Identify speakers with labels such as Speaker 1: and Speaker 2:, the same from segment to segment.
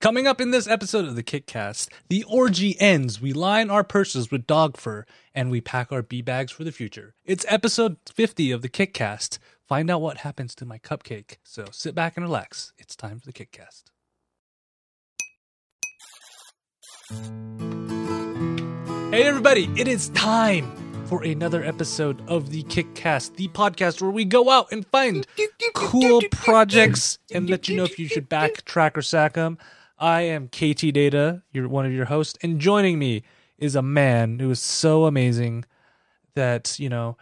Speaker 1: Coming up in this episode of the Kickcast, the orgy ends. We line our purses with dog fur and we pack our bee bags for the future. It's episode 50 of the Kickcast. Find out what happens to my cupcake. So sit back and relax. It's time for the Kickcast. Hey, everybody, it is time for another episode of the Kickcast, the podcast where we go out and find cool projects and let you know if you should backtrack or sack them. I am KT Data, you're one of your hosts, and joining me is a man who is so amazing that, you know,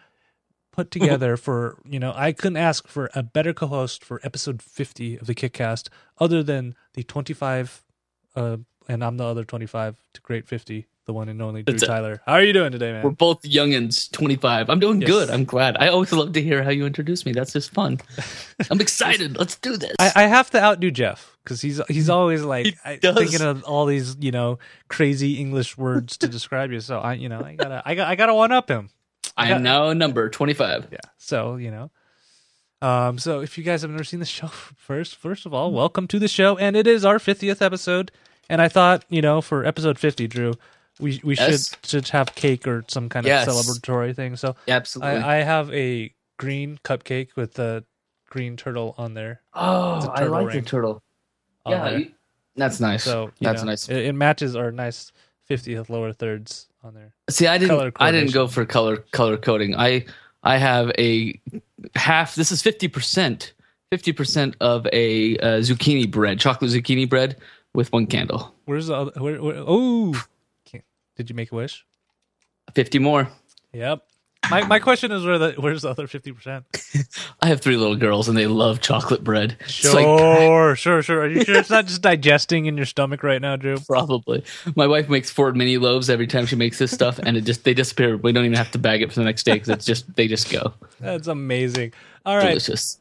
Speaker 1: put together for, you know, I couldn't ask for a better co host for episode 50 of the Kickcast other than the 25, uh, and I'm the other 25 to great 50 the one and only Drew
Speaker 2: That's it.
Speaker 1: Tyler. How are you doing today, man?
Speaker 2: We're both youngins, 25. I'm doing
Speaker 1: Yes.
Speaker 2: good. I'm glad. I always love to hear how you introduce me. That's just fun. I'm excited. Let's do this.
Speaker 1: I, I have to outdo Jeff because he's he's always like
Speaker 2: He
Speaker 1: I, thinking of all these you know crazy English words to describe you. So I you know I gotta I got I gotta one up him.
Speaker 2: I am now number 25.
Speaker 1: Yeah. So you know. Um. So if you guys have never seen the show first, first of all, welcome to the show, and it is our fiftieth episode. And I thought you know for episode fifty, Drew, we we
Speaker 2: Yes.
Speaker 1: should should have cake or some kind
Speaker 2: Yes.
Speaker 1: of celebratory thing. So
Speaker 2: Absolutely.
Speaker 1: I, I have a green cupcake with a green turtle on there.
Speaker 2: Oh, I like the turtle. Yeah, you- that's nice.
Speaker 1: So
Speaker 2: that's
Speaker 1: know,
Speaker 2: nice.
Speaker 1: It, it matches our nice 50th lower thirds on there.
Speaker 2: See, I didn't. I didn't go for color color coding. I I have a half. This is 50 percent. 50 percent of a uh, zucchini bread, chocolate zucchini bread with one candle.
Speaker 1: Where's the other? Where, where, oh. Did you make a wish?
Speaker 2: 50 more.
Speaker 1: Yep. My my question is where the where's the other 50 percent?
Speaker 2: I have three little girls and they love chocolate bread. It's like
Speaker 1: Sure, sure, sure. Are you sure it's not just digesting in your stomach right now, Drew?
Speaker 2: Probably. My wife makes four mini loaves every time she makes this stuff, and it just they disappear. We don't even have to bag it for the next day because it's just they just go.
Speaker 1: That's amazing. All right.
Speaker 2: Delicious.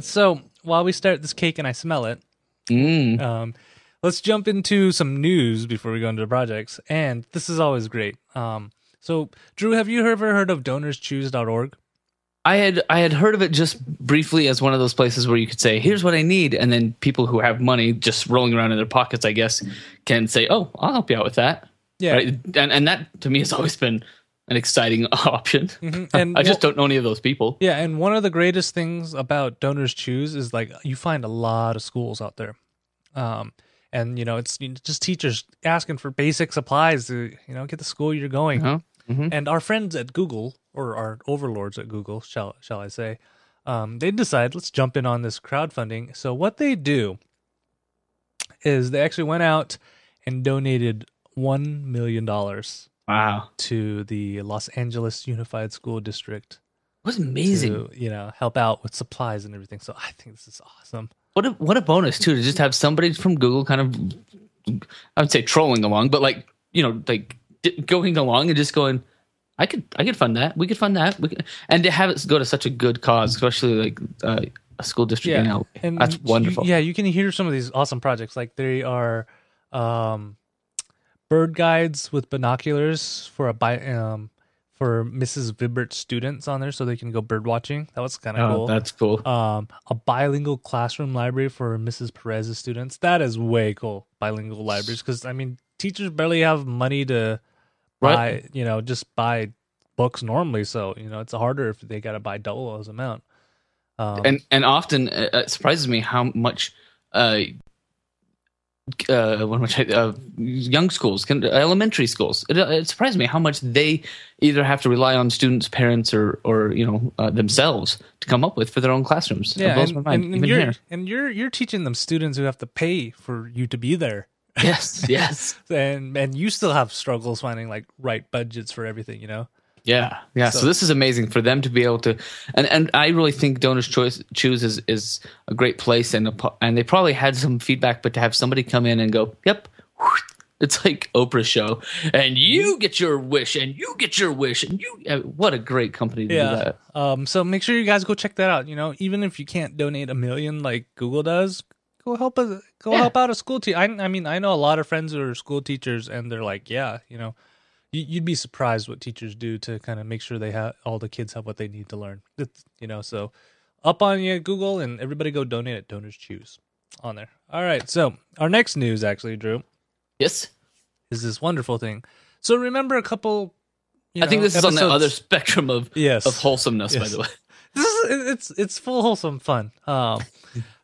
Speaker 1: So while we start this cake and I smell it,
Speaker 2: Mm.
Speaker 1: um, let's jump into some news before we go into the projects. And this is always great. Um, so Drew, have you ever heard of DonorsChoose.org?
Speaker 2: I had I had heard of it just briefly as one of those places where you could say, "Here's what I need," and then people who have money just rolling around in their pockets, I guess, can say, "Oh, I'll help you out with that."
Speaker 1: Yeah.
Speaker 2: Right? And and that to me has always been an exciting option.
Speaker 1: And
Speaker 2: I just don't know any of those people.
Speaker 1: Yeah, and one of the greatest things about Donors Choose is like you find a lot of schools out there, um, and you know it's you know, just teachers asking for basic supplies to you know get the school you're going.
Speaker 2: Huh? Mhm.
Speaker 1: And our friends at Google or our overlords at Google, shall shall I say, um, they decide let's jump in on this crowdfunding. So what they do is they actually went out and donated one million dollars
Speaker 2: Wow,
Speaker 1: to the Los Angeles Unified School District
Speaker 2: it was amazing.
Speaker 1: to you know help out with supplies and everything. So I think this is awesome.
Speaker 2: What a what a bonus too to just have somebody from Google kind of I would say trolling along, but like you know like going along and just going, I could I could fund that. We could fund that. We could, and to have it go to such a good cause, especially like uh, a school district. in LA. that's
Speaker 1: you-
Speaker 2: wonderful.
Speaker 1: yeah, you can hear some of these awesome projects. Like they are um, bird guides with binoculars for a bi- um, for Mrs. Vibert students on there, so they can go bird watching. That was kind of
Speaker 2: Oh,
Speaker 1: cool.
Speaker 2: that's cool.
Speaker 1: um, a bilingual classroom library for Mrs. Perez's students. That is way cool. Bilingual libraries, because I mean, teachers barely have money to buy,
Speaker 2: Right.
Speaker 1: you know, just buy books normally. So you know, it's harder if they got to buy double those amount. Um,
Speaker 2: and and often uh, it surprises me how much uh uh, what am I trying- uh, young schools, elementary schools. It, it surprises me how much they either have to rely on students, parents, or or you know uh, themselves to come up with for their own classrooms.
Speaker 1: Yeah, and,
Speaker 2: mind.
Speaker 1: and- and you're and you're you're teaching them students who have to pay for you to be there,
Speaker 2: Yes, yes,
Speaker 1: and and you still have struggles finding like right budgets for everything. You know.
Speaker 2: Yeah, yeah. So,
Speaker 1: So-
Speaker 2: this is amazing for them to be able to, and and I really think Donors Choice Choose is is a great place, and a, and they probably had some feedback, but to have somebody come in and go, yep. It's like Oprah's show, and you get your wish, and you get your wish, and you. uh, What a great company to do that.
Speaker 1: Um. So make sure you guys go check that out. You know, even if you can't donate a million like Google does, go help a go
Speaker 2: Yeah.
Speaker 1: help out a school teacher. I, I mean, I know a lot of friends who are school teachers, and they're like, yeah, you know, you'd be surprised what teachers do to kind of make sure they have all the kids have what they need to learn. It's, you know, so up on you, Google, and everybody go donate at Donors Choose. on there. All right. So our next news, actually, Drew,
Speaker 2: Yes.
Speaker 1: is this wonderful thing. So remember a couple. You
Speaker 2: I think
Speaker 1: know,
Speaker 2: this is on the other spectrum of
Speaker 1: Yes.
Speaker 2: of wholesomeness, by the way.
Speaker 1: This is it's it's full wholesome fun. Um,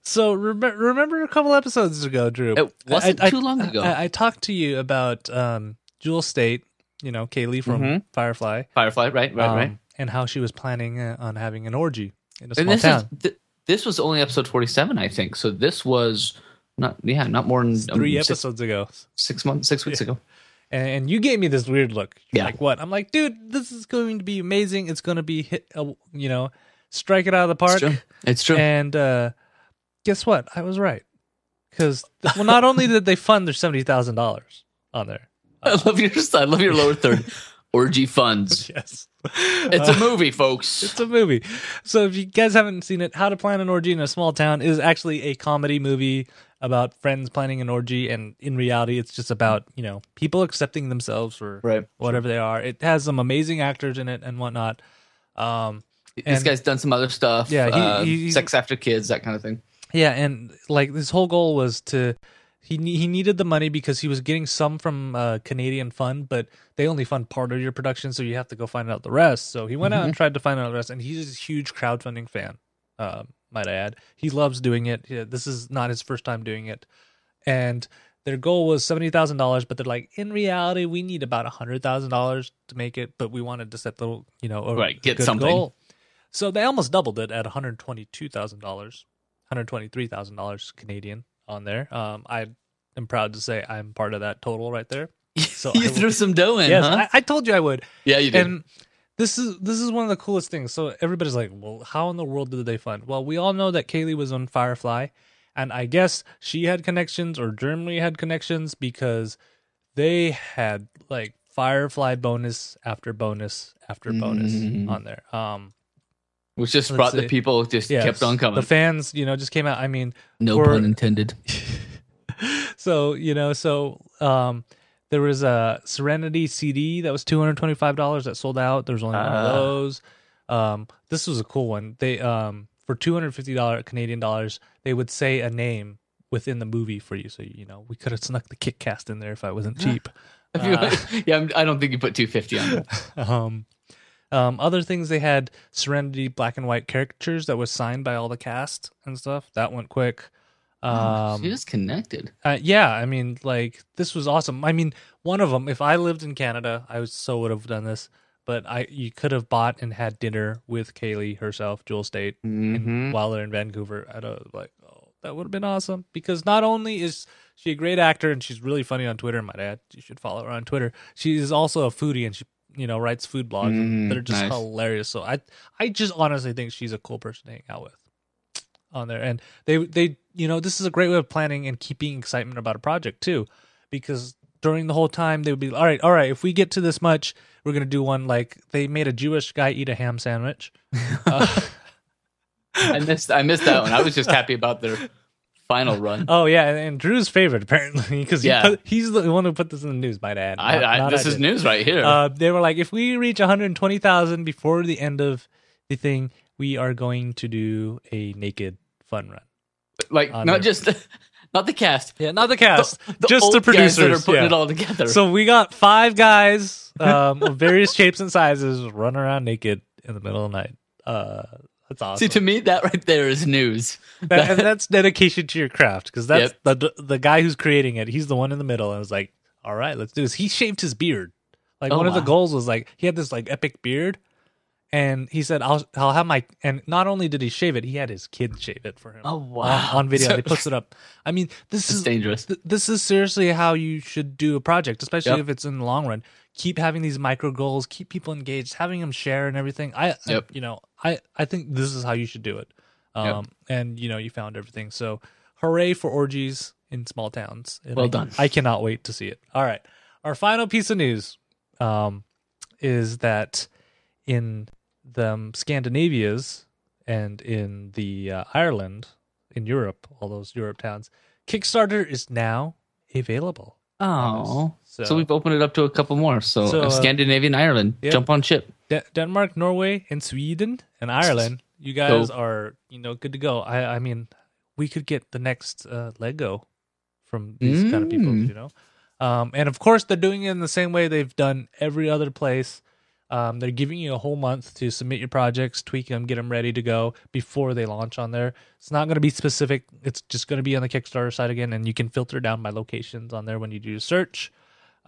Speaker 1: so rem- remember a couple episodes ago, Drew.
Speaker 2: It wasn't
Speaker 1: I- I-
Speaker 2: too long ago.
Speaker 1: I, I talked to you about um, Jewel Staite. You know, Kaylee from
Speaker 2: Mhm.
Speaker 1: Firefly.
Speaker 2: Firefly, right, right,
Speaker 1: um,
Speaker 2: right.
Speaker 1: And how she was planning uh, on having an orgy in a
Speaker 2: And
Speaker 1: small
Speaker 2: this
Speaker 1: town.
Speaker 2: is th- this was only episode forty-seven, I think. So this was not, yeah, not more than um,
Speaker 1: Three
Speaker 2: six,
Speaker 1: episodes ago.
Speaker 2: six months, six weeks ago.
Speaker 1: and, and you gave me this weird look. You're
Speaker 2: Yeah.
Speaker 1: Like what? I'm like, dude, this is going to be amazing. It's going to be hit. Uh, you know, strike it out of the park.
Speaker 2: It's true. It's true.
Speaker 1: And uh, guess what? I was right. Because well, not only did they fund their seventy thousand dollars on there.
Speaker 2: I love your I love your lower third. Orgy funds.
Speaker 1: Yes.
Speaker 2: It's a movie, folks.
Speaker 1: It's a movie. So if you guys haven't seen it, How to Plan an Orgy in a Small Town is actually a comedy movie about friends planning an orgy, and in reality, it's just about you know people accepting themselves for
Speaker 2: Right.
Speaker 1: whatever they are. It has some amazing actors in it and whatnot. Um,
Speaker 2: this
Speaker 1: And-
Speaker 2: guy's done some other stuff.
Speaker 1: Yeah, he-
Speaker 2: uh,
Speaker 1: he- he's-
Speaker 2: sex after kids, that kind of thing.
Speaker 1: yeah, and like his whole goal was to he he needed the money because he was getting some from uh, Canadian Fund, but they only fund part of your production, so you have to go find out the rest. So he went out and tried to find out the rest, and he's a huge crowdfunding fan. Um, might I add, he loves doing it. Yeah, this is not his first time doing it, and their goal was seventy thousand dollars, but they're like, in reality, we need about hundred thousand dollars to make it, but we wanted to set the you know a
Speaker 2: Right, get something.
Speaker 1: goal. So they almost doubled it at one hundred twenty-two thousand dollars, one hundred twenty-three thousand dollars Canadian on there. Um, I am proud to say I'm part of that total right there. So
Speaker 2: you
Speaker 1: I-
Speaker 2: threw some dough in,
Speaker 1: yes,
Speaker 2: huh?
Speaker 1: I, I told you I would.
Speaker 2: yeah, you did.
Speaker 1: And this is this is one of the coolest things. So everybody's like, "Well, how in the world did they fund?" Well, we all know that Kaylee was on Firefly, and I guess she had connections or Germany had connections because they had like Firefly bonus after bonus after bonus
Speaker 2: Mhm.
Speaker 1: on there. Um,
Speaker 2: Which just
Speaker 1: let's
Speaker 2: brought the people just
Speaker 1: yes,
Speaker 2: kept on coming.
Speaker 1: The fans, you know, just came out. I mean,
Speaker 2: no
Speaker 1: for-
Speaker 2: pun intended.
Speaker 1: so you know, so um, there was a Serenity CD that was two hundred twenty five dollars that sold out. There's only one of
Speaker 2: Ah.
Speaker 1: those. Um, this was a cool one. They um for two hundred fifty dollars Canadian dollars, they would say a name within the movie for you. So you know, we could have snuck the Kickcast in there if I wasn't cheap.
Speaker 2: You-
Speaker 1: Uh,
Speaker 2: yeah, I'm- I don't think you put 250 on it.
Speaker 1: um, um, other things they had Serenity black and white caricatures that was signed by all the cast and stuff. That went quick. Um,
Speaker 2: she is connected.
Speaker 1: Uh, yeah, I mean, like this was awesome. I mean, one of them. If I lived in Canada, I was so would have done this. But I, you could have bought and had dinner with Kaylee herself, Jewel Staite, and
Speaker 2: Mhm.
Speaker 1: while they're in Vancouver. I don't like, oh, that would have been awesome. Because not only is she a great actor and she's really funny on Twitter, my dad, you should follow her on Twitter. She is also a foodie and she, you know, writes food blogs
Speaker 2: Mm,
Speaker 1: that are just
Speaker 2: nice.
Speaker 1: hilarious. So I, I just honestly think she's a cool person to hang out with on there and they they you know this is a great way of planning and keeping excitement about a project too because during the whole time they would be all right all right if we get to this much we're gonna do one like they made a jewish guy eat a ham sandwich uh,
Speaker 2: I missed. I missed that one. I was just happy about their final run.
Speaker 1: oh yeah and, drew's favorite apparently because
Speaker 2: Yeah.
Speaker 1: he's the one who put this in the news my dad
Speaker 2: I,
Speaker 1: not-
Speaker 2: I, this is
Speaker 1: did.
Speaker 2: news right here.
Speaker 1: uh, they were like if we reach 120000 before the end of the thing we are going to do a naked fun run
Speaker 2: like not
Speaker 1: there.
Speaker 2: just not the cast,
Speaker 1: yeah not the cast
Speaker 2: the
Speaker 1: just
Speaker 2: old
Speaker 1: the
Speaker 2: guys that
Speaker 1: producers
Speaker 2: are putting
Speaker 1: yeah.
Speaker 2: it all together.
Speaker 1: So we got five guys um, of various shapes and sizes running around naked in the middle of the night. Uh, that's awesome.
Speaker 2: See, to me, that right there is news.
Speaker 1: That- and that's dedication to your craft because that's the the guy who's creating it. He's the one in the middle, and was like, "All right, let's do this." He shaved his beard. Like
Speaker 2: Oh,
Speaker 1: one of the goals was like he had this like epic beard, and he said, "I'll I'll have my." And not only did he shave it, he had his kid shave it for him.
Speaker 2: Oh,
Speaker 1: on-
Speaker 2: wow.
Speaker 1: On, video,
Speaker 2: So-
Speaker 1: he puts it up. I mean, this
Speaker 2: It's
Speaker 1: is
Speaker 2: dangerous.
Speaker 1: th- this is seriously how you should do a project, especially
Speaker 2: Yep.
Speaker 1: if it's in the long run. Keep having these micro goals, keep people engaged, having them share and everything. I, I-
Speaker 2: Yep.
Speaker 1: you know, I, I think this is how you should do it.
Speaker 2: Yep.
Speaker 1: Um, and you know, you found everything. So, hooray for orgies in small towns. And
Speaker 2: Well
Speaker 1: I-
Speaker 2: done.
Speaker 1: I cannot wait to see it. All right, our final piece of news, um, is that in the Scandinavias and in the uh, Ireland, in Europe, all those Europe towns, Kickstarter is now available.
Speaker 2: Oh,
Speaker 1: So-
Speaker 2: so, we've opened it up to a couple more. So,
Speaker 1: So,
Speaker 2: uh, Scandinavian Ireland,
Speaker 1: yep.
Speaker 2: jump on ship.
Speaker 1: De- Denmark, Norway, and Sweden and Ireland. You guys are you know good to go. I I mean, we could get the next uh, Lego from these kind of people,
Speaker 2: Mm.
Speaker 1: you know. Um, and of course, they're doing it in the same way they've done every other place. Um, they're giving you a whole month to submit your projects, tweak them, get them ready to go before they launch on there. It's not going to be specific. It's just going to be on the Kickstarter site again, and you can filter down by locations on there when you do your search.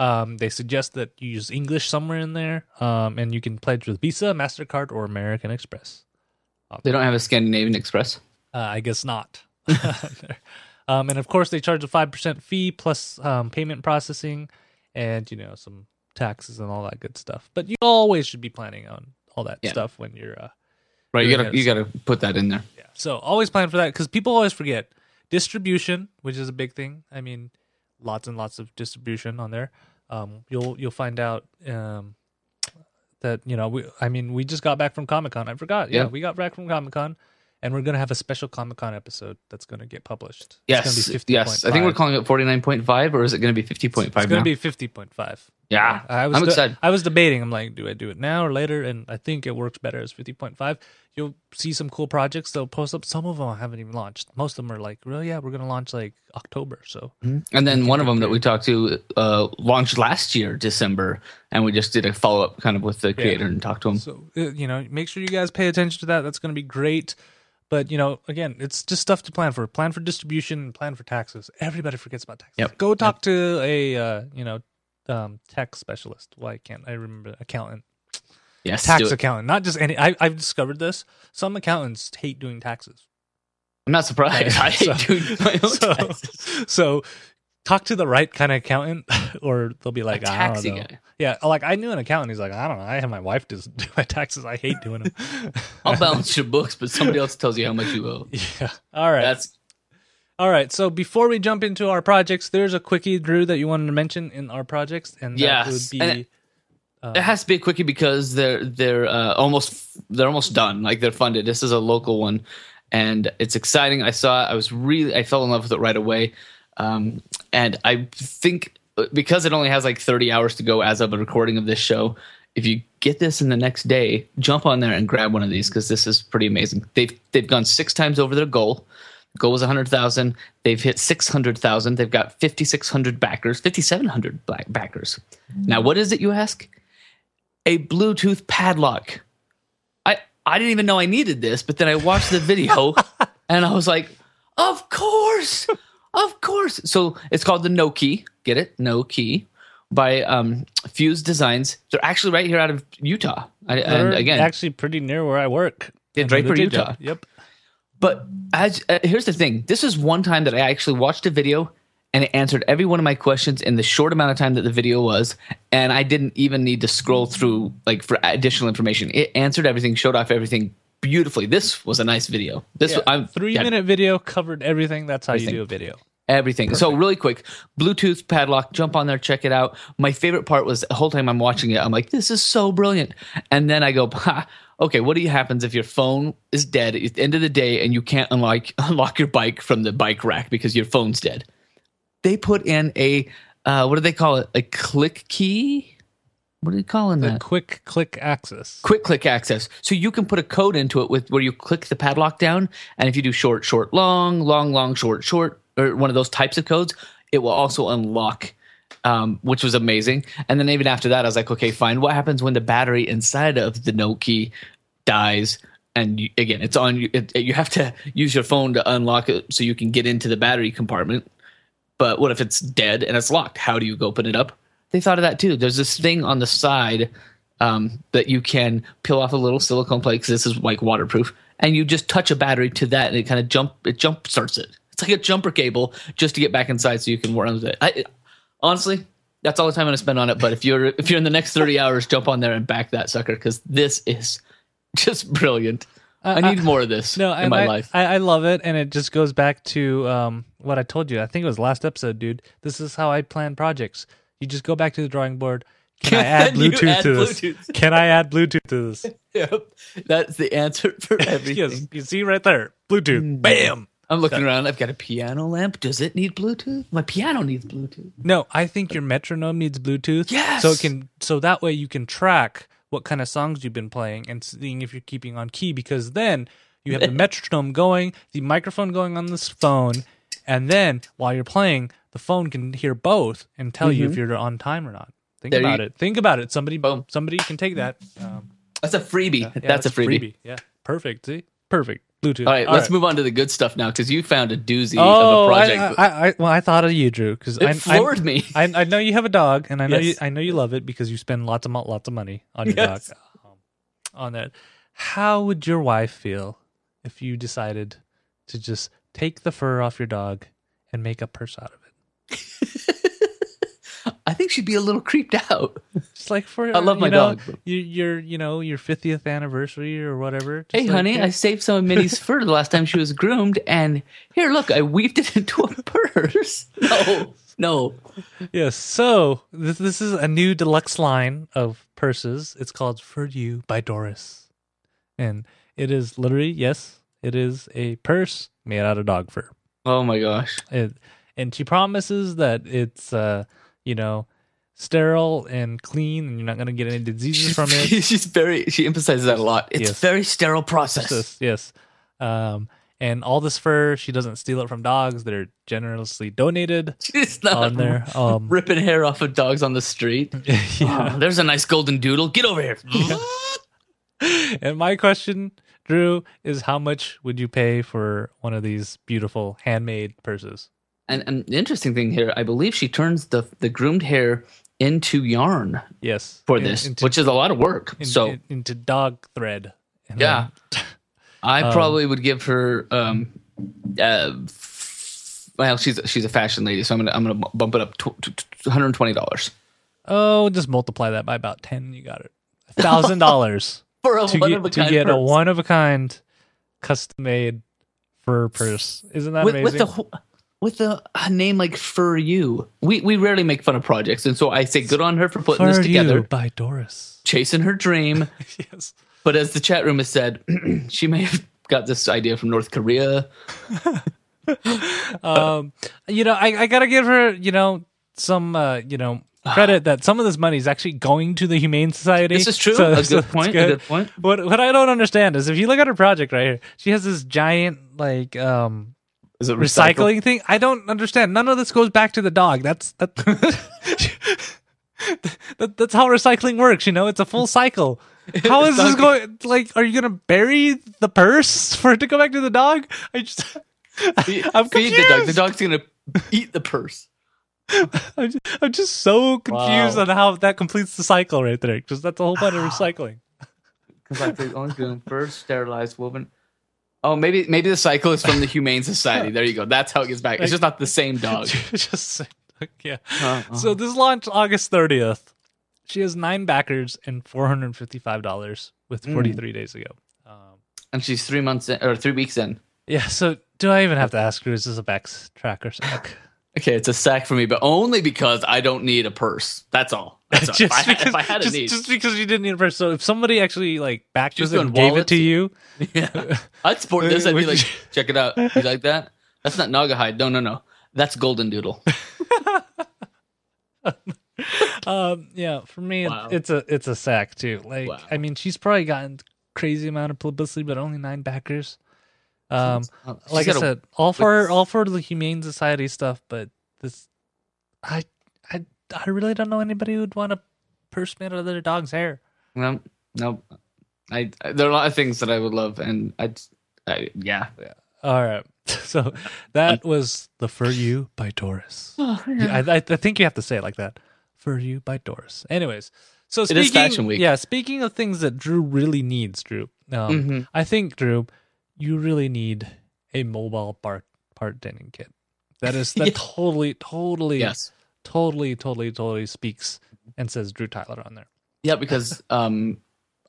Speaker 1: Um, they suggest that you use English somewhere in there, um, and you can pledge with Visa, Mastercard, or American Express.
Speaker 2: They don't have a Scandinavian Express.
Speaker 1: Uh, I guess not. um, and of course, they charge a five percent fee plus um, payment processing, and you know some taxes and all that good stuff. But you always should be planning on all that
Speaker 2: Yeah.
Speaker 1: stuff when you're. Uh,
Speaker 2: Right, you gotta you gotta put that in there.
Speaker 1: yeah. So always plan for that because people always forget distribution, which is a big thing. I mean, lots and lots of distribution on there. Um, you'll you'll find out um, that you know we. I mean, we just got back from Comic Con. I forgot. Yeah,
Speaker 2: Yeah.
Speaker 1: we got back from Comic Con, and we're gonna have a special Comic Con episode that's gonna get published.
Speaker 2: Yes,
Speaker 1: it's gonna be
Speaker 2: yes. I think we're calling it forty nine point five, or is it going to be fifty point five?
Speaker 1: It's
Speaker 2: five
Speaker 1: gonna be fifty point five.
Speaker 2: yeah,
Speaker 1: I was
Speaker 2: I'm
Speaker 1: de-
Speaker 2: excited.
Speaker 1: I was debating. I'm like, do I do it now or later? And I think it works better as 50.5. You'll see some cool projects they'll post up. Some of them haven't even launched. Most of them are like, well, yeah, we're gonna launch like October. So
Speaker 2: And then one of them that we talked to uh, launched last year, December, and we just did a follow up kind of with the creator and talked to him.
Speaker 1: So uh, you know, make sure you guys pay attention to that. That's going to be great. But you know, again, it's just stuff to plan for. Plan for distribution. Plan for taxes. Everybody forgets about taxes.
Speaker 2: Yep.
Speaker 1: Go talk to a uh, you know um, tax specialist. Why can't I remember accountant?
Speaker 2: Yes,
Speaker 1: Tax accountant. Not just any. I, I've discovered this. Some accountants hate doing taxes.
Speaker 2: I'm not surprised. I hate
Speaker 1: So-
Speaker 2: doing my own
Speaker 1: so,
Speaker 2: taxes.
Speaker 1: so talk to the right kind of accountant, or they'll be like,
Speaker 2: A
Speaker 1: I don't know.
Speaker 2: guy.
Speaker 1: Yeah, like I knew an accountant. He's like, I don't know. I have my wife to do my taxes. I hate doing them.
Speaker 2: I'll balance your books, but somebody else tells you how much you owe.
Speaker 1: yeah. All right.
Speaker 2: That's
Speaker 1: All right. So before we jump into our projects, there's a quickie, Drew, that you wanted to mention in our projects, and that
Speaker 2: Yes,
Speaker 1: would be.
Speaker 2: And it- has to be a quickie because they're they're uh, almost they're almost done. Like they're funded. This is a local one, and it's exciting. I saw. it. I was really I fell in love with it right away, um, and I think because it only has like 30 hours to go as of a recording of this show. If you get this in the next day, jump on there and grab one of these because this is pretty amazing. They've they've gone six times over their goal. The goal was 100,000. They've hit 600,000. They've got 5,600 backers, 5,700 backers. Now, what is it, you ask? A Bluetooth padlock. I, I didn't even know I needed this, but then I watched the video and I was like, of course, of course. So it's called the No Key. Get it? No Key by um, Fuz Designs. They're actually right here out of Utah. I, and again,
Speaker 1: actually pretty near where I work.
Speaker 2: Yeah,
Speaker 1: in
Speaker 2: Draper,
Speaker 1: Utah.
Speaker 2: Utah.
Speaker 1: Yep.
Speaker 2: But as uh, here's the thing, this is one time that I actually watched a video and it answered every one of my questions in the short amount of time that the video was, and I didn't even need to scroll through like for additional information. It answered everything, showed off everything beautifully. This was a nice video. This
Speaker 1: Yeah,
Speaker 2: I'm
Speaker 1: three
Speaker 2: yeah,
Speaker 1: minute video covered everything. That's how
Speaker 2: Everything.
Speaker 1: you do a video.
Speaker 2: everything. So really quick, Bluetooth padlock. Jump on there, check it out. My favorite part was the whole time I'm watching it, I'm like, this is so brilliant. And then I go, okay, what do you happens if your phone is dead at the end of the day and you can't unlock unlock your bike from the bike rack because your phone's dead? They put in a uh, what do they call it? A click key. What are they calling
Speaker 1: The
Speaker 2: that?
Speaker 1: quick click access.
Speaker 2: quick click access. So you can put a code into it with where you click the padlock down, and if you do short, short, long, long, long, short, short, or one of those types of codes, it will also unlock. Um, which was amazing. And then even after that, I was like, okay, fine. What happens when the battery inside of the note key dies? And you, again, it's on you. It, you have to use your phone to unlock it so you can get into the battery compartment. But what if it's dead and it's locked? How do you open it up? They thought of that too. There's this thing on the side um, that you can peel off a little silicone plate because this is like waterproof, and you just touch a battery to that, and it kind of jump it jump starts it. It's like a jumper cable just to get back inside so you can run with it. I, honestly, that's all the time I'm gonna spend on it. But if you're if you're in the next 30 hours, jump on there and back that sucker because this is just brilliant. I need more of this
Speaker 1: No,
Speaker 2: in
Speaker 1: and
Speaker 2: my
Speaker 1: I,
Speaker 2: life.
Speaker 1: I, I love it, and it just goes back to um, what I told you. I think it was last episode, dude. This is how I plan projects. You just go back to the drawing board. Can I add Bluetooth
Speaker 2: add
Speaker 1: to this?
Speaker 2: Bluetooth.
Speaker 1: Can I add Bluetooth to this?
Speaker 2: Yep, that's the answer for everything.
Speaker 1: yes, you see right there, Bluetooth. Bam.
Speaker 2: I'm looking around. I've got a piano lamp. Does it need Bluetooth? My piano needs Bluetooth.
Speaker 1: No, I think your metronome needs Bluetooth.
Speaker 2: Yes!
Speaker 1: So it can so that way you can track what kind of songs you've been playing and seeing if you're keeping on key because then You have the metronome going, the microphone going on this phone, and then while you're playing, the phone can hear both and tell you if you're on time or not. Think
Speaker 2: Mm-hmm. There
Speaker 1: about
Speaker 2: you-
Speaker 1: it. Think about it. Somebody,
Speaker 2: Boom.
Speaker 1: somebody can take that. Um,
Speaker 2: That's a freebie.
Speaker 1: yeah,
Speaker 2: that's, a freebie.
Speaker 1: Yeah, perfect. See, perfect. Bluetooth.
Speaker 2: All right, let's move on to the good stuff now because you found a doozy
Speaker 1: Oh,
Speaker 2: of a project.
Speaker 1: I, I, well, I thought of you, Drew, because
Speaker 2: it
Speaker 1: I,
Speaker 2: floored
Speaker 1: I,
Speaker 2: me.
Speaker 1: I, I know you have a dog, and I know
Speaker 2: Yes.
Speaker 1: you, I know you love it because you spend lots of lots of money on your
Speaker 2: Yes.
Speaker 1: dog. Um, on that, how would your wife feel if you decided to just take the fur off your dog and make a purse out of it?
Speaker 2: I think she'd be a little creeped out.
Speaker 1: Just like for
Speaker 2: I love
Speaker 1: you
Speaker 2: my
Speaker 1: know,
Speaker 2: dog.
Speaker 1: Your, your you know your fiftieth anniversary or whatever.
Speaker 2: Hey,
Speaker 1: like,
Speaker 2: honey, I saved some of Minnie's fur the last time she was groomed, and here, look, I weaved it into a purse. No, no.
Speaker 1: Yes. So this this is a new deluxe line of purses. It's called For You by Doris, and it is literally yes, it is a purse made out of dog fur.
Speaker 2: Oh my gosh.
Speaker 1: It, and she promises that it's uh you know sterile and clean, and you're not gonna get any diseases from it.
Speaker 2: She's very. She emphasizes that a lot. It's
Speaker 1: Yes.
Speaker 2: a very sterile process.
Speaker 1: Yes, yes. Um, and all this fur, she doesn't steal it from dogs. They're generously donated
Speaker 2: She's not
Speaker 1: on there. Um,
Speaker 2: ripping hair off of dogs on the street.
Speaker 1: yeah.
Speaker 2: Oh, there's a nice golden doodle. Get over here.
Speaker 1: And my question, Drew, is how much would you pay for one of these beautiful handmade purses?
Speaker 2: And, and the interesting thing here, I believe she turns the the groomed hair into yarn
Speaker 1: Yes,
Speaker 2: for
Speaker 1: in-
Speaker 2: this,
Speaker 1: into,
Speaker 2: which is a lot of work.
Speaker 1: in-
Speaker 2: so
Speaker 1: in- into dog thread.
Speaker 2: Yeah.
Speaker 1: then-
Speaker 2: I
Speaker 1: Um,
Speaker 2: probably would give her. Um, uh, well, she's she's a fashion lady, so I'm gonna I'm gonna bump it up to, to, to 120 dollars
Speaker 1: oh, just multiply that by about ten. You got it. thousand dollars
Speaker 2: for a
Speaker 1: to
Speaker 2: one
Speaker 1: get
Speaker 2: of a
Speaker 1: to
Speaker 2: kind
Speaker 1: get a one of a kind, custom made fur purse. Isn't that
Speaker 2: with,
Speaker 1: amazing?
Speaker 2: with the with a, a name like for you. We we rarely make fun of projects, and so I say good on her for putting
Speaker 1: For
Speaker 2: this together,
Speaker 1: You by Doris.
Speaker 2: chasing her dream.
Speaker 1: yes.
Speaker 2: But as the chat room has said, she may have got this idea from North Korea.
Speaker 1: um, you know, I, I gotta give her, you know, some, uh, you know, credit that some of this money is actually going to the Humane Society.
Speaker 2: This is true.
Speaker 1: So-
Speaker 2: a
Speaker 1: so
Speaker 2: good point. A good point.
Speaker 1: What what I don't understand is if you look at her project right here, she has this giant like um
Speaker 2: Is it
Speaker 1: recycling thing. I don't understand. None of this goes back to the dog. That's that. that that's how recycling works. You know, it's a full cycle. How is this going? Like, are you gonna bury the purse for it to go back to the dog? I just.
Speaker 2: Feed,
Speaker 1: I'm confused.
Speaker 2: feed the dog. The dog's gonna eat the purse.
Speaker 1: I'm just, I'm just so confused
Speaker 2: Wow.
Speaker 1: on how that completes the cycle right there because that's the whole point of recycling.
Speaker 2: Because like the only doing first sterilized woman. Oh, maybe maybe the cycle is from the Humane Society. There you go. That's how it gets back. It's just not the same dog.
Speaker 1: just yeah.
Speaker 2: Uh-uh.
Speaker 1: So this launched August 30th. She has nine backers and four hundred fifty-five dollars with
Speaker 2: Mm.
Speaker 1: forty-three days ago. Um,
Speaker 2: And she's three months in, or three weeks in.
Speaker 1: yeah. So do I even have to ask her? Is this a back track or sack?
Speaker 2: Okay, it's a sack for me, but only because I don't need a purse. That's all. All. If, I, had- if I had a
Speaker 1: just,
Speaker 2: need,
Speaker 1: just because you didn't need a purse. So if somebody actually like backed this and gave it to you,
Speaker 2: yeah, I'd sport this. I'd be like, check it out. You like that? That's not Naugahyde. No, no, no. That's Golden Doodle.
Speaker 1: um, yeah, for me, it- it's a it's a sack too. Like,
Speaker 2: Wow.
Speaker 1: I mean, she's probably gotten crazy amount of publicity, but only nine backers. Um, like I
Speaker 2: got a-
Speaker 1: said, all for all for the humane society stuff, but this, I, I, I really don't know anybody who'd want a purse made out of their dog's hair.
Speaker 2: No, no. I, I there are a lot of things that I would love, and I, I yeah.
Speaker 1: All right, so that was the "For You" by Doris.
Speaker 2: Oh,
Speaker 1: I, I, I think you have to say it like that. "For You" by Doris. Anyways, so
Speaker 2: It
Speaker 1: speaking,
Speaker 2: is Fashion Week.
Speaker 1: Yeah, speaking of things that Drew really needs, Drew. Um,
Speaker 2: Mhm.
Speaker 1: I think Drew, you really need a mobile part bartending kit. That is that
Speaker 2: Yeah.
Speaker 1: totally, totally,
Speaker 2: Yes.
Speaker 1: Totally, totally, totally speaks and says Drew Tyler on there.
Speaker 2: Yeah, because um,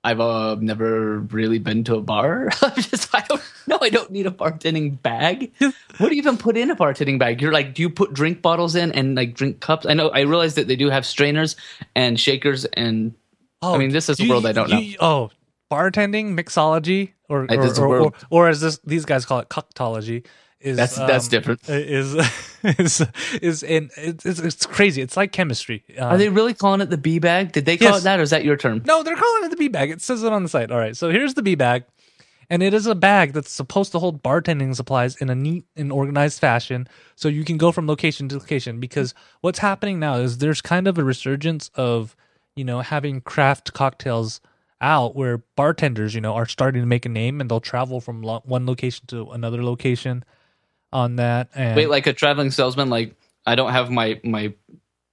Speaker 2: I've uh, never really been to a bar. I'm just, I don't no, I don't need a bartending bag. what do you even put in a bartending bag? You're like, do you put drink bottles in and like drink cups? I know, I realize that they do have strainers and shakers, and
Speaker 1: Oh,
Speaker 2: I mean, this is a
Speaker 1: you-
Speaker 2: world I don't know.
Speaker 1: Oh, bartending, mixology, or or, or, or, or as this these guys call it, coctology. Is
Speaker 2: That's- that's
Speaker 1: um,
Speaker 2: different.
Speaker 1: Is is is in it's, it's it's crazy. It's like chemistry. Um,
Speaker 2: are they really calling it the bee bag? Did they call
Speaker 1: Yes.
Speaker 2: it that, or is that your term?
Speaker 1: No, they're calling it the bee bag. It says it on the site. All right, so here's the bee bag, and it is a bag that's supposed to hold bartending supplies in a neat and organized fashion so you can go from location to location because what's happening now is there's kind of a resurgence of you know having craft cocktails out where bartenders you know are starting to make a name and they'll travel from lo- one location to another location on that and
Speaker 2: Wait, like a traveling salesman, like I don't have my my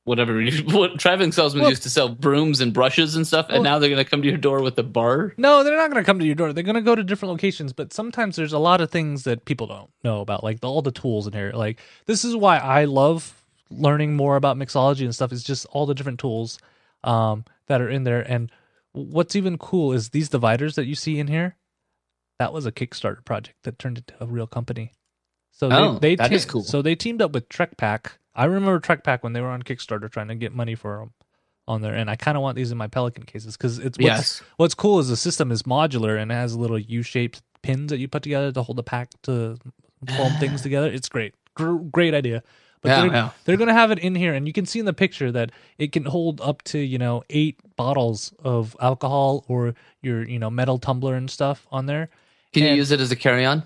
Speaker 2: whatever. What traveling salesmen
Speaker 1: Well-
Speaker 2: used to sell brooms and brushes and stuff, and
Speaker 1: Well-
Speaker 2: now they're gonna come to your door with a bar.
Speaker 1: No, they're not going to come to your door. They're going to go to different locations, but sometimes there's a lot of things that people don't know about, like the, all the tools in here. Like this is why I love learning more about mixology and stuff. Is just all the different tools um, that are in there. And what's even cool is these dividers that you see in here. That was a Kickstarter project that turned into a real company. So they,
Speaker 2: Oh,
Speaker 1: they
Speaker 2: that
Speaker 1: te-
Speaker 2: is cool.
Speaker 1: So they teamed up with TrekPak. I remember TrekPak when they were on Kickstarter trying to get money for them on there, and I kind of want these in my Pelican cases because it's what's,
Speaker 2: Yes.
Speaker 1: What's cool is the system is modular and it has little U-shaped pins that you put together to hold the pack to foam things together. It's great, Gr- great idea. But
Speaker 2: Yeah,
Speaker 1: they're,
Speaker 2: yeah.
Speaker 1: they're gonna have it in here, and you can see in the picture that it can hold up to you know eight bottles of alcohol or your you know metal tumbler and stuff on there.
Speaker 2: Can you use it as a carry-on?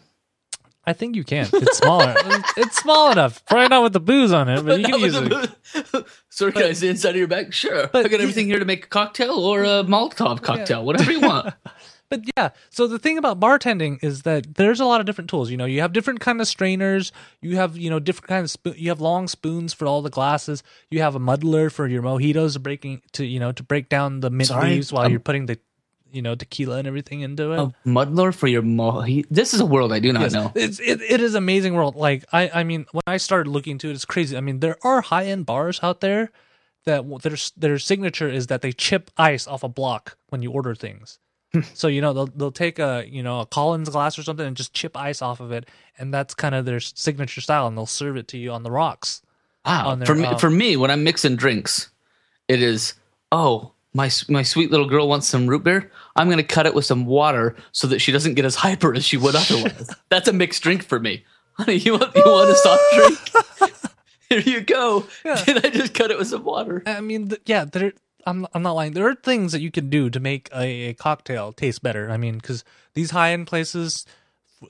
Speaker 1: I think you can. It's smaller. it's, it's small enough. Probably not with the booze on it, but you can use it.
Speaker 2: Sorry, guys, the inside of your bag. Sure,
Speaker 1: But
Speaker 2: I got
Speaker 1: the-
Speaker 2: everything here to make a cocktail or a Molotov cocktail, whatever you want.
Speaker 1: But yeah, so the thing about bartending is that there's a lot of different tools. You know, you have different kind of strainers. You have you know different kind of spoon. You have long spoons for all the glasses. You have a muddler for your mojitos to breaking to you know to break down the mint
Speaker 2: Sorry?
Speaker 1: leaves while
Speaker 2: Um,
Speaker 1: you're putting the you know tequila and everything into it.
Speaker 2: a muddler for your mojito. This is a world I do not
Speaker 1: Yes.
Speaker 2: know.
Speaker 1: It's it, it is amazing world. Like I I mean when I started looking into it, it's crazy. I mean there are high end bars out there that their their signature is that they chip ice off a block when you order things. so you know they'll they'll take a you know a Collins glass or something and just chip ice off of it, and that's kind of their signature style, and they'll serve it to you on the rocks.
Speaker 2: Wow.
Speaker 1: their-
Speaker 2: for me,
Speaker 1: uh,
Speaker 2: for me, when I'm mixing drinks, it is oh my my sweet little girl wants some root beer. I'm gonna cut it with some water so that she doesn't get as hyper as she would otherwise. That's a mixed drink for me. Honey, you want you want a soft drink? Here you go.
Speaker 1: Yeah.
Speaker 2: Did I just cut it with some water?
Speaker 1: I mean, th- yeah, there. I'm I'm not lying. There are things that you can do to make a, a cocktail taste better. I mean, because these high end places,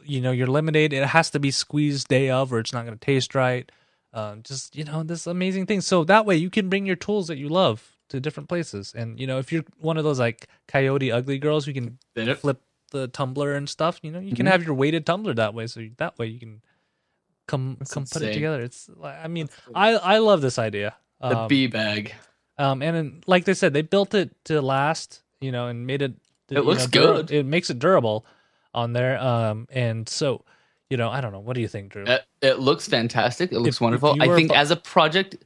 Speaker 1: you know, your lemonade it has to be squeezed day of, or it's not going to taste right. Um, just you know, this amazing thing. So that way, you can bring your tools that you love to different places. And you know, if you're one of those like coyote ugly girls who can
Speaker 2: Yep.
Speaker 1: flip the tumbler and stuff, you know, you can
Speaker 2: Mhm.
Speaker 1: have your weighted tumbler that way. So that way you can come
Speaker 2: That's
Speaker 1: come put it together. It's like I mean, I I love this idea.
Speaker 2: The
Speaker 1: Um,
Speaker 2: bee bag.
Speaker 1: um, and then, like they said, they built it to last, you know, and made it.
Speaker 2: It looks
Speaker 1: know, dura-
Speaker 2: good.
Speaker 1: It makes it durable on there. Um, and so, you know, I don't know. What do you think, Drew?
Speaker 2: It, it looks fantastic. It looks
Speaker 1: If-
Speaker 2: wonderful.
Speaker 1: if
Speaker 2: I think as a project,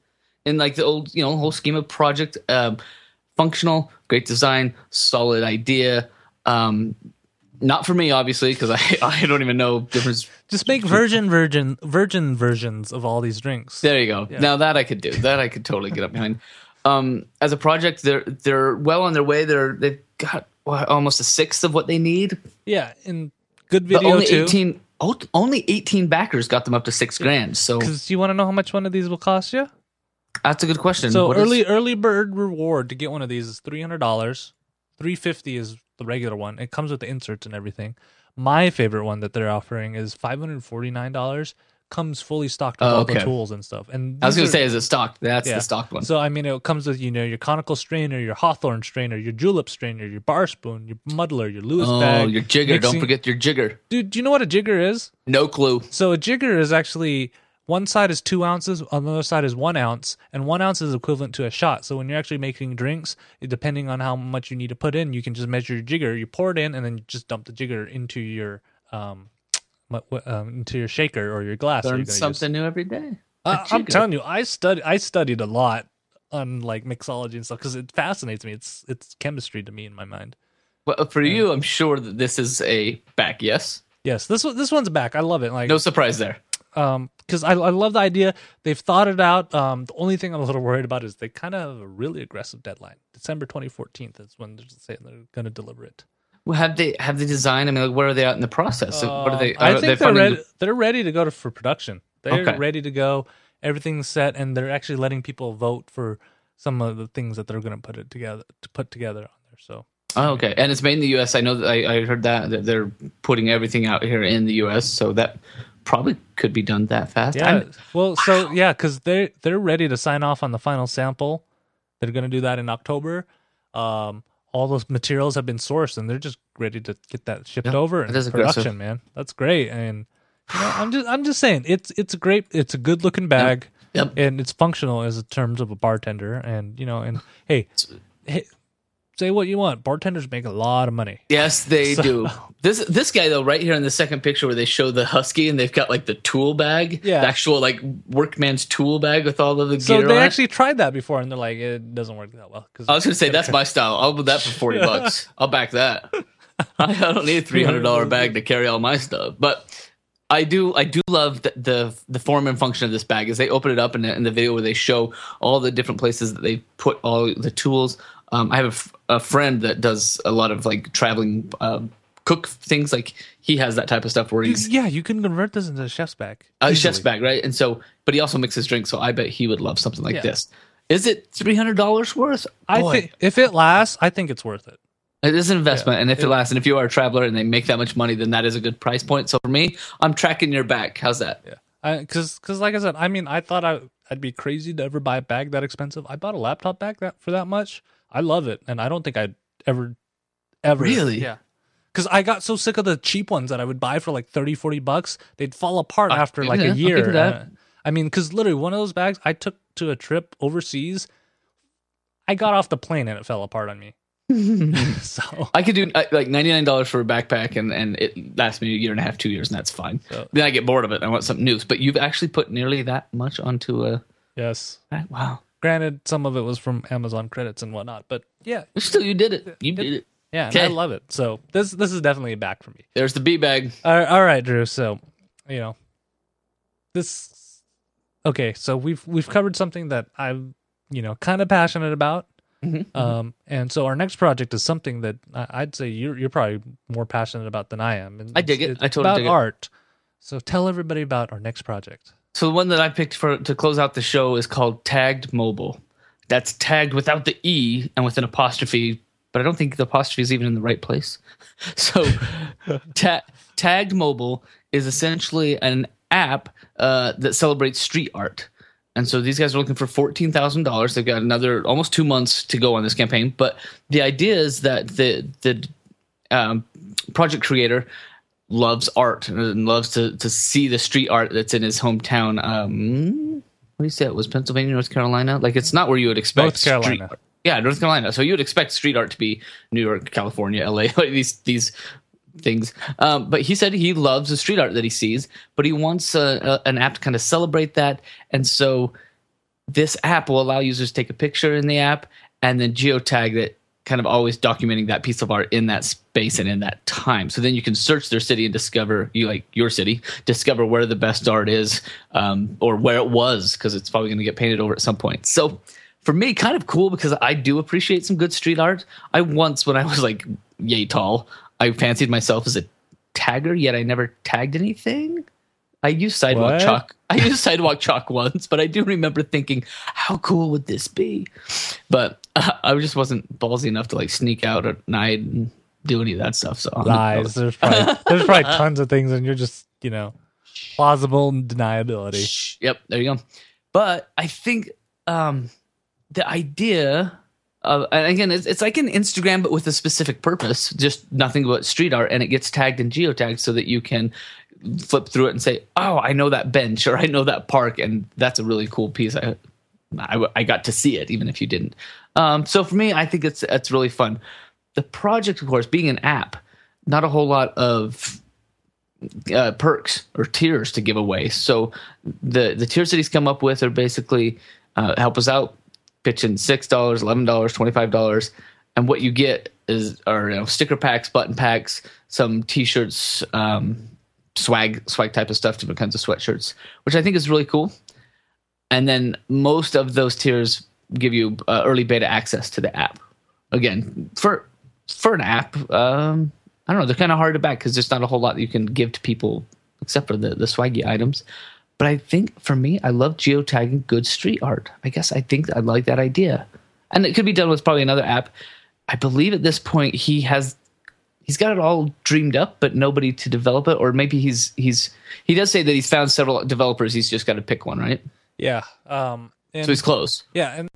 Speaker 2: in like the old, you know, whole scheme of project, um, functional, great design, solid idea. Um, not for me, obviously, because I I don't even know difference.
Speaker 1: Just make virgin, virgin, virgin versions of all these drinks.
Speaker 2: There you go. Now that I could do, that I could totally get up behind. Um, as a project, they're they're well on their way. They're they've got what, almost a sixth of what they need.
Speaker 1: Yeah, and good
Speaker 2: But
Speaker 1: video
Speaker 2: only
Speaker 1: too.
Speaker 2: eighteen. Oh, only 18 backers got them up to six grand. So
Speaker 1: Because you want to know how much one of these will cost you?
Speaker 2: That's a good question.
Speaker 1: So
Speaker 2: What is-
Speaker 1: early early bird reward to get one of these is three hundred dollars. Three fifty is the regular one. It comes with the inserts and everything. My favorite one that they're offering is five hundred forty nine dollars. Comes fully stocked with
Speaker 2: Oh,
Speaker 1: all the tools and stuff. And
Speaker 2: I was gonna
Speaker 1: are-
Speaker 2: say, is it stocked? That's
Speaker 1: Yeah.
Speaker 2: the stocked one.
Speaker 1: So I mean, it comes with you know your conical strainer, your Hawthorne strainer, your julep strainer, your bar spoon, your muddler, your Lewis
Speaker 2: oh,
Speaker 1: bag.
Speaker 2: your jigger!
Speaker 1: mixing-
Speaker 2: Don't forget your jigger.
Speaker 1: dude. Do you know what a jigger is?
Speaker 2: No clue.
Speaker 1: So a jigger is actually one side is two ounces, on the other side is one ounce, and one ounce is equivalent to a shot. So when you're actually making drinks, depending on how much you need to put in, you can just measure your jigger. You pour it in, and then you just dump the jigger into your um, um into your shaker or your glass.
Speaker 2: Learn
Speaker 1: gonna use.
Speaker 2: something new every day.
Speaker 1: Uh, I'm telling you, I studied I studied a lot on like mixology and stuff because it fascinates me. It's it's chemistry to me in my mind.
Speaker 2: Well, for you, I'm sure that this is a back. Yes,
Speaker 1: Yes, this this one's back. I love it. Like
Speaker 2: no surprise there.
Speaker 1: Um because I, I love the idea they've thought it out um the only thing i'm a little worried about is they kind of have a really aggressive deadline december 2014 is when they're saying they're going to deliver it
Speaker 2: Well, have they have they designed? I mean, like, where are they at in the process? what are they?
Speaker 1: Um, i think
Speaker 2: they
Speaker 1: they're
Speaker 2: funding-
Speaker 1: ready they're ready to go to for production they're
Speaker 2: Okay.
Speaker 1: ready to go everything's set and they're actually letting people vote for some of the things that they're going to put it together to put together on there so
Speaker 2: Oh, okay. And it's made in the U.S. I know that I, I heard that that they're putting everything out here in the U.S. So that probably could be done that fast.
Speaker 1: Yeah.
Speaker 2: I'm-
Speaker 1: well, so yeah, because they they're ready to sign off on the final sample. They're going to do that in October. Um, all those materials have been sourced, and they're just ready to get that shipped
Speaker 2: Yeah,
Speaker 1: over
Speaker 2: is
Speaker 1: production.
Speaker 2: aggressive.
Speaker 1: Man, that's great. And you know, I'm just I'm just saying it's it's a great it's a good looking bag.
Speaker 2: Yep.
Speaker 1: and it's functional as in terms of a bartender. And you know, and hey, hey say what you want. Bartenders make a lot of money.
Speaker 2: Yes, they
Speaker 1: So-
Speaker 2: do. This this guy though, right here in the second picture where they show the husky and they've got like the tool bag,
Speaker 1: Yeah.
Speaker 2: the actual like workman's tool bag with all of the
Speaker 1: So
Speaker 2: gear
Speaker 1: they
Speaker 2: on it.
Speaker 1: actually tried that before, and they're like, it doesn't work that well. Cause
Speaker 2: I was gonna say that's my style. I'll do that for forty bucks. I'll back that. I don't need a three hundred dollar bag to carry all my stuff, but I do. I do love the, the the form and function of this bag. Is they open it up in the, in the video where they show all the different places that they put all the tools. Um, I have a f- a, friend that does a lot of like traveling um, cook things. Like he has that type of stuff where he's
Speaker 1: yeah, you can convert this into a chef's bag.
Speaker 2: a chef's bag, right? And so, but he also mixes drinks. So I bet he would love something like
Speaker 1: Yeah.
Speaker 2: this. Is it three hundred dollars worth?
Speaker 1: I
Speaker 2: Boy.
Speaker 1: think if it lasts, I think it's worth it.
Speaker 2: It is an investment,
Speaker 1: Yeah.
Speaker 2: and if it,
Speaker 1: It-
Speaker 2: lasts, and if you are a traveler and they make that much money, then that is a good price point. So for me, I'm tracking your back. How's that?
Speaker 1: Yeah, because because like I said, I mean, I thought I I'd be crazy to ever buy a bag that expensive. I bought a laptop bag that for that much. I love it, and I don't think I'd ever ever
Speaker 2: Really?
Speaker 1: yeah. Because I got so sick of the cheap ones that I would buy for like 30, 40 bucks. They'd fall apart
Speaker 2: Uh,
Speaker 1: after like
Speaker 2: yeah,
Speaker 1: a
Speaker 2: I'll
Speaker 1: year.
Speaker 2: give that.
Speaker 1: Uh, I mean, because literally one of those bags I took to a trip overseas, I got off the plane and it fell apart on me. so
Speaker 2: I could do uh, like ninety nine dollars for a backpack, and and it lasts me a year and a half, two years, and that's fine.
Speaker 1: So-
Speaker 2: then I get bored of it. and I want something new. But you've actually put nearly that much onto a
Speaker 1: yes,
Speaker 2: wow.
Speaker 1: Granted, some of it was from Amazon credits and whatnot, but yeah,
Speaker 2: Still, you did it. You did it.
Speaker 1: yeah, and I love it. So this this is definitely a back for me.
Speaker 2: There's the B bag.
Speaker 1: All right, all right, Drew. So, you know, this. Okay, so we've we've covered something that I'm, you know, kind of passionate about.
Speaker 2: Mm-hmm.
Speaker 1: Um, and so our next project is something that I'd say you're you're probably more passionate about than I am. And
Speaker 2: I dig it. I totally
Speaker 1: about
Speaker 2: dig it.
Speaker 1: art. So tell everybody about our next project.
Speaker 2: So the one that I picked for to close out the show is called Tagged Mobile. That's tagged without the e and with an apostrophe, but I don't think the apostrophe is even in the right place. So ta- Tagged Mobile is essentially an app uh, that celebrates street art. And so these guys are looking for fourteen thousand dollars. They've got another almost two months to go on this campaign. But the idea is that the the um, project creator loves art and loves to to see the street art that's in his hometown. Um, what do you say? It was Pennsylvania, North Carolina. Like it's not where you would expect
Speaker 1: North
Speaker 2: street
Speaker 1: Carolina.
Speaker 2: art. Yeah, North Carolina. So you would expect street art to be New York, California, LA, like these these things. Um, but he said he loves the street art that he sees, but he wants a, a, an app to kind of celebrate that. And so this app will allow users to take a picture in the app and then geotag it, kind of always documenting that piece of art in that space and in that time. So then you can search their city and discover you like your city, discover where the best art is, um, or where it was, because it's probably going to get painted over at some point. So for me, kind of cool because I do appreciate some good street art. I once, when I was like yay tall, I fancied myself as a tagger, yet I never tagged anything. I used sidewalk
Speaker 1: What?
Speaker 2: chalk. I used sidewalk chalk once, but I do remember thinking, how cool would this be? But uh, I just wasn't ballsy enough to like sneak out at night and do any of that stuff. So
Speaker 1: Lies. There's probably there's probably tons of things, and you're just you know plausible deniability.
Speaker 2: Shh. Yep, there you go. But I think um, the idea of, and again, it's, it's like an Instagram, but with a specific purpose, just nothing but street art, and it gets tagged and geotagged so that you can flip through it and say, "Oh, I know that bench or I know that park," and that's a really cool piece. I, I, I got to see it, even if you didn't. Um, so for me, I think it's it's really fun. The project, of course, being an app, not a whole lot of uh, perks or tiers to give away. So the the tiers that he's come up with are basically uh, help us out, pitching six dollars, eleven dollars, twenty five dollars, and what you get is are you know, sticker packs, button packs, some t-shirts, um, swag swag type of stuff, different kinds of sweatshirts, which I think is really cool. And then most of those tiers give you uh, early beta access to the app. Again, for for an app, um, I don't know. They're kind of hard to back because there's not a whole lot that you can give to people except for the the swaggy items. But I think for me, I love geotagging good street art. I guess I think I like that idea, and it could be done with probably another app. I believe at this point he has he's got it all dreamed up, but nobody to develop it. Or maybe he's he's he does say that he's found several developers. He's just got to pick one, right?
Speaker 1: Yeah. Um. And,
Speaker 2: So he's close.
Speaker 1: yeah, and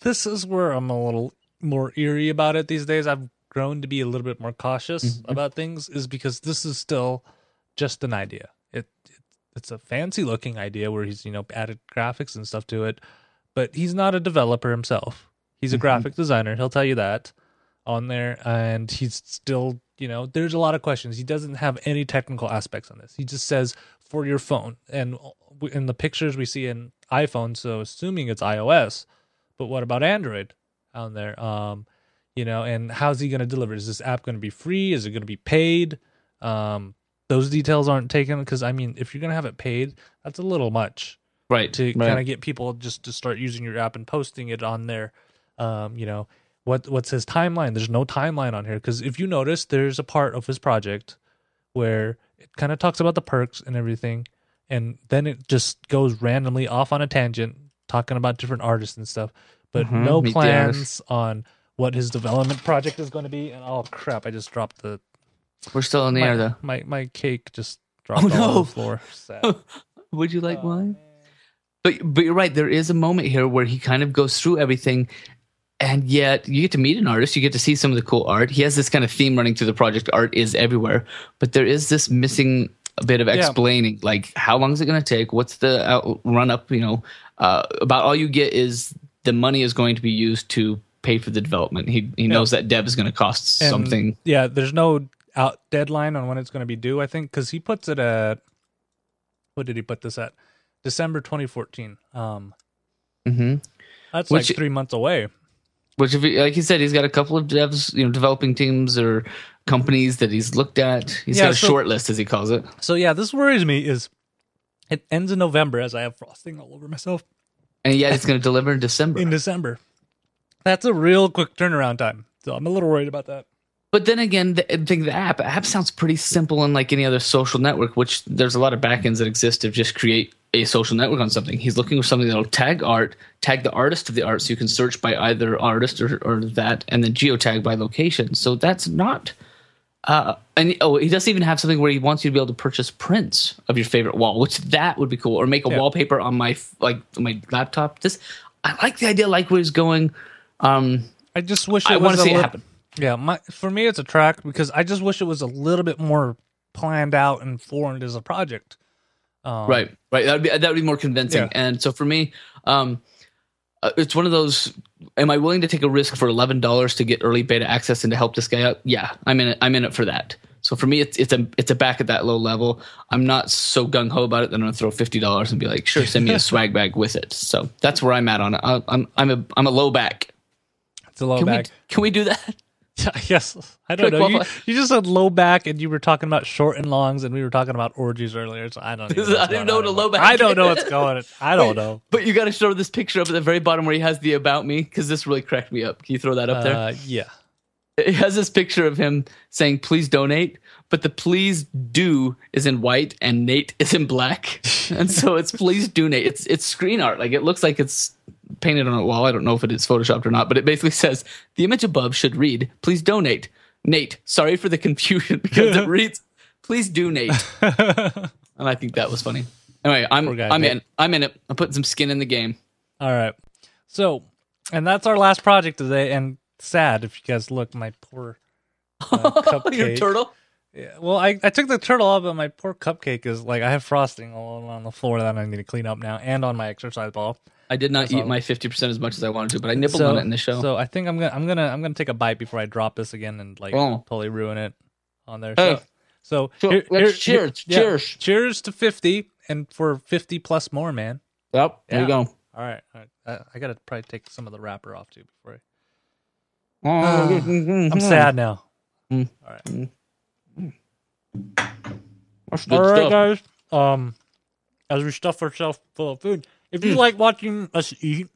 Speaker 1: this is where I'm a little more eerie about it these days. I've grown to be a little bit more cautious about things, is because this is still just an idea. It, it it's a fancy looking idea where he's you know added graphics and stuff to it, but he's not a developer himself. He's a graphic designer. He'll tell you that on there, and he's still you know there's a lot of questions. He doesn't have any technical aspects on this. He just says for your phone, and in the pictures we see in iPhone, so assuming it's iOS, but what about Android on there? Um, you know, and how's he going to deliver? Is this app going to be free? Is it going to be paid? Um, those details aren't taken because I mean, if you're going to have it paid, that's a little much
Speaker 2: Right.
Speaker 1: to
Speaker 2: right.
Speaker 1: kind of get people just to start using your app and posting it on there. Um, you know, what what's his timeline? There's no timeline on here because if you notice, there's a part of his project where it kind of talks about the perks and everything, and then it just goes randomly off on a tangent talking about different artists and stuff, but
Speaker 2: Mhm,
Speaker 1: no plans on what his development project is going to be. And oh crap, I just dropped the
Speaker 2: We're still in the
Speaker 1: my,
Speaker 2: air though.
Speaker 1: my my cake just dropped
Speaker 2: Oh,
Speaker 1: all on the floor.
Speaker 2: Would you like
Speaker 1: Oh,
Speaker 2: mine? But but you're right. There is a moment here where he kind of goes through everything, and yet you get to meet an artist. You get to see some of the cool art. He has this kind of theme running through the project. Art is everywhere, but there is this missing a bit of
Speaker 1: Yeah.
Speaker 2: explaining, like how long is it going to take? What's the out, run up? You know, uh, about all you get is the money is going to be used to pay for the development. He he knows that dev is going to cost
Speaker 1: And,
Speaker 2: something.
Speaker 1: Yeah, there's no out deadline on when it's going to be due. I think because he puts it at what did he put this at? December 2014. Um,
Speaker 2: hmm
Speaker 1: that's
Speaker 2: Which-
Speaker 1: like three months away.
Speaker 2: Which, if he, like he said, he's got a couple of devs, you know, developing teams or companies that he's looked at. He's
Speaker 1: Yeah,
Speaker 2: got a
Speaker 1: so-
Speaker 2: short list, as he calls it.
Speaker 1: So yeah, this worries me. Is it ends in November as I have frosting all over myself
Speaker 2: And yet, it's going to deliver in December.
Speaker 1: in December. That's a real quick turnaround time. So I'm a little worried about that.
Speaker 2: But then again, the, the, the app app sounds pretty simple and like any other social network. Which there's a lot of backends that exist to just create a social network on something. He's looking for something that'll tag art, tag the artist of the art, so you can search by either artist or, or that, and then geotag by location. So that's not. Uh, and oh, he doesn't even have something where he wants you to be able to purchase prints of your favorite wall, which that would be cool, or make a
Speaker 1: Yeah.
Speaker 2: wallpaper on my like my laptop. This I like the idea, like where he's going. Um,
Speaker 1: I just wish it
Speaker 2: I want to see it
Speaker 1: lit-
Speaker 2: happen.
Speaker 1: Yeah, my for me it's a track because I just wish it was a little bit more planned out and formed as a project. Um,
Speaker 2: right right. That would be that would be more convincing.
Speaker 1: Yeah.
Speaker 2: and so for me um uh, it's one of those am i willing to take a risk for $11 to get early beta access and to help this guy out? Yeah i'm in it i'm in it for that. So for me it's it's a it's a back at that low level. I'm not so gung-ho about it that i'm gonna throw $50 and be like sure send me a swag bag with it. So that's where i'm at on it. I'm i'm a i'm a low back.
Speaker 1: It's a low
Speaker 2: can
Speaker 1: back.
Speaker 2: we can we do that
Speaker 1: yes, I don't know. You, you just said low back, and you were talking about short and longs, and we were talking about orgies earlier. So I don't. Even know
Speaker 2: I didn't know what a low back
Speaker 1: I don't know what's going. on. I don't know.
Speaker 2: but you got to show this picture up at the very bottom where he has the about me because this really cracked me up can you throw that up there
Speaker 1: Uh, yeah.
Speaker 2: it has this picture of him saying please donate but the please do is in white and nate is in black and so it's please donate it's it's screen art like it looks like it's painted on a wall i don't know if it is photoshopped or not but it basically says the image above should read please donate nate sorry for the confusion because it reads please do nate and i think that was funny anyway i'm
Speaker 1: guy,
Speaker 2: i'm
Speaker 1: Nate.
Speaker 2: in i'm in it i'm putting some skin in the game
Speaker 1: All right. So, and that's our last project today. And sad if you guys look, my poor uh, cupcake.
Speaker 2: your turtle
Speaker 1: Yeah, well, I, I took the turtle off, but my poor cupcake is like I have frosting all on the floor that I need to clean up now, and on my exercise ball.
Speaker 2: I did not
Speaker 1: That's
Speaker 2: eat
Speaker 1: all.
Speaker 2: my 50% as much as i wanted to but i nibbled
Speaker 1: so,
Speaker 2: on it in the show
Speaker 1: So I think I'm gonna I'm gonna I'm gonna take a bite before I drop this again and like
Speaker 2: Oh.
Speaker 1: totally ruin it on there.
Speaker 2: Hey.
Speaker 1: So, so here- here-
Speaker 2: cheers.
Speaker 1: yeah,
Speaker 2: Cheers.
Speaker 1: cheers to fifty and for fifty plus more, man.
Speaker 2: Yep. There you go.
Speaker 1: All right, all right. I, I gotta probably take some of the wrapper off too before I.
Speaker 2: Oh,
Speaker 1: I'm sad now.
Speaker 2: Mm.
Speaker 1: All right.
Speaker 2: That's good
Speaker 1: All right,
Speaker 2: stuff.
Speaker 1: guys. Um, as we stuff ourselves full of food, if
Speaker 2: Hmm.
Speaker 1: you like watching us eat,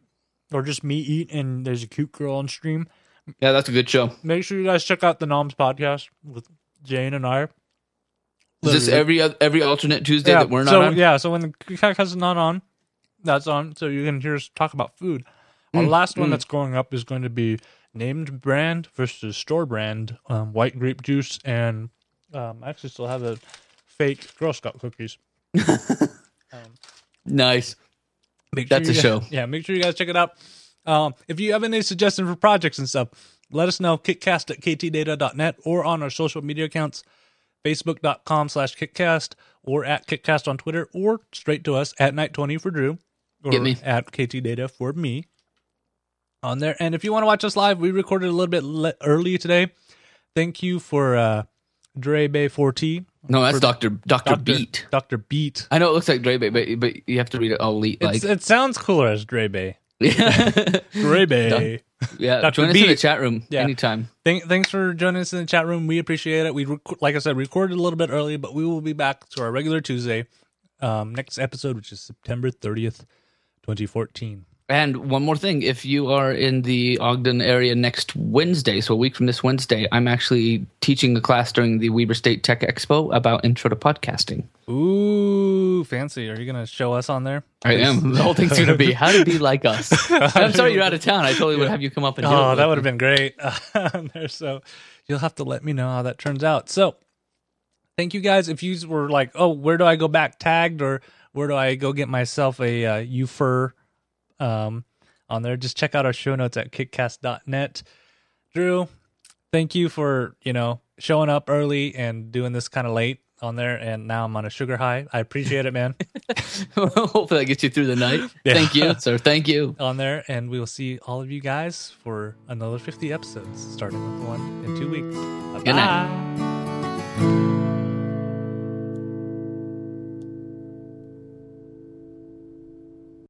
Speaker 1: or just me eat, and there's a cute girl on stream,
Speaker 2: Yeah, that's a good show.
Speaker 1: make sure you guys check out the Noms podcast with Jane and I.
Speaker 2: Is this
Speaker 1: Literally.
Speaker 2: every every alternate Tuesday
Speaker 1: yeah,
Speaker 2: that we're not
Speaker 1: so,
Speaker 2: on?
Speaker 1: Yeah, so when the podcast is not on, that's on. So you can hear us talk about food. Our
Speaker 2: Mm,
Speaker 1: last one
Speaker 2: mm.
Speaker 1: that's going up is going to be named brand versus store brand um, white grape juice, and um, I actually still have the fake Girl Scout cookies.
Speaker 2: Nice.
Speaker 1: Make
Speaker 2: That's
Speaker 1: you
Speaker 2: a
Speaker 1: guys-
Speaker 2: show.
Speaker 1: Yeah, make sure you guys check it out. Um, if you have any suggestions for projects and stuff, let us know. Kickcast at ktdata.net or on our social media accounts, facebook.com slash kickcast or at kickcast on Twitter or straight to us at night20 for Drew or
Speaker 2: Get me.
Speaker 1: at ktdata for me on there. And if you want to watch us live, we recorded a little bit le- early today. Thank you for uh, Dre Bay 4T.
Speaker 2: No, that's Doctor Doctor Beat.
Speaker 1: Dr. Beat.
Speaker 2: I know it looks like Dre, but but you have to read it all elite. Like
Speaker 1: It's, it sounds cooler as Dre Bay.
Speaker 2: yeah,
Speaker 1: Dre Bay.
Speaker 2: yeah.
Speaker 1: Dr.
Speaker 2: Join us in the chat room
Speaker 1: Yeah.
Speaker 2: anytime.
Speaker 1: Thank, thanks for joining us in the chat room. We appreciate it. We, rec- like I said, recorded a little bit early, but we will be back to our regular Tuesday um, next episode, which is September 30th, 2014.
Speaker 2: And one more thing, if you are in the Ogden area next Wednesday, so a week from this Wednesday, I'm actually teaching a class during the Weber State Tech Expo about intro to podcasting.
Speaker 1: Ooh, fancy. Are you going to show us on there?
Speaker 2: I am. The whole thing's going to be how to be like us. I'm sorry you're out of town. I totally would have you come up and.
Speaker 1: Oh, that would have been great. So you'll have to let me know how that turns out. So thank you guys. If you were like, oh, where do I go back tagged or where do I go get myself a uh, UFur um, on there, just check out our show notes at kickcast.net. Drew, thank you for, you know, showing up early and doing this kind of late on there. And now I'm on a sugar high. I appreciate it, man,
Speaker 2: Hopefully that gets you through the night.
Speaker 1: Yeah.
Speaker 2: Thank you, sir. Thank you.
Speaker 1: on there. And we will see all of you guys for another 50 episodes, starting with the one in two weeks.
Speaker 2: Good night.
Speaker 1: Bye.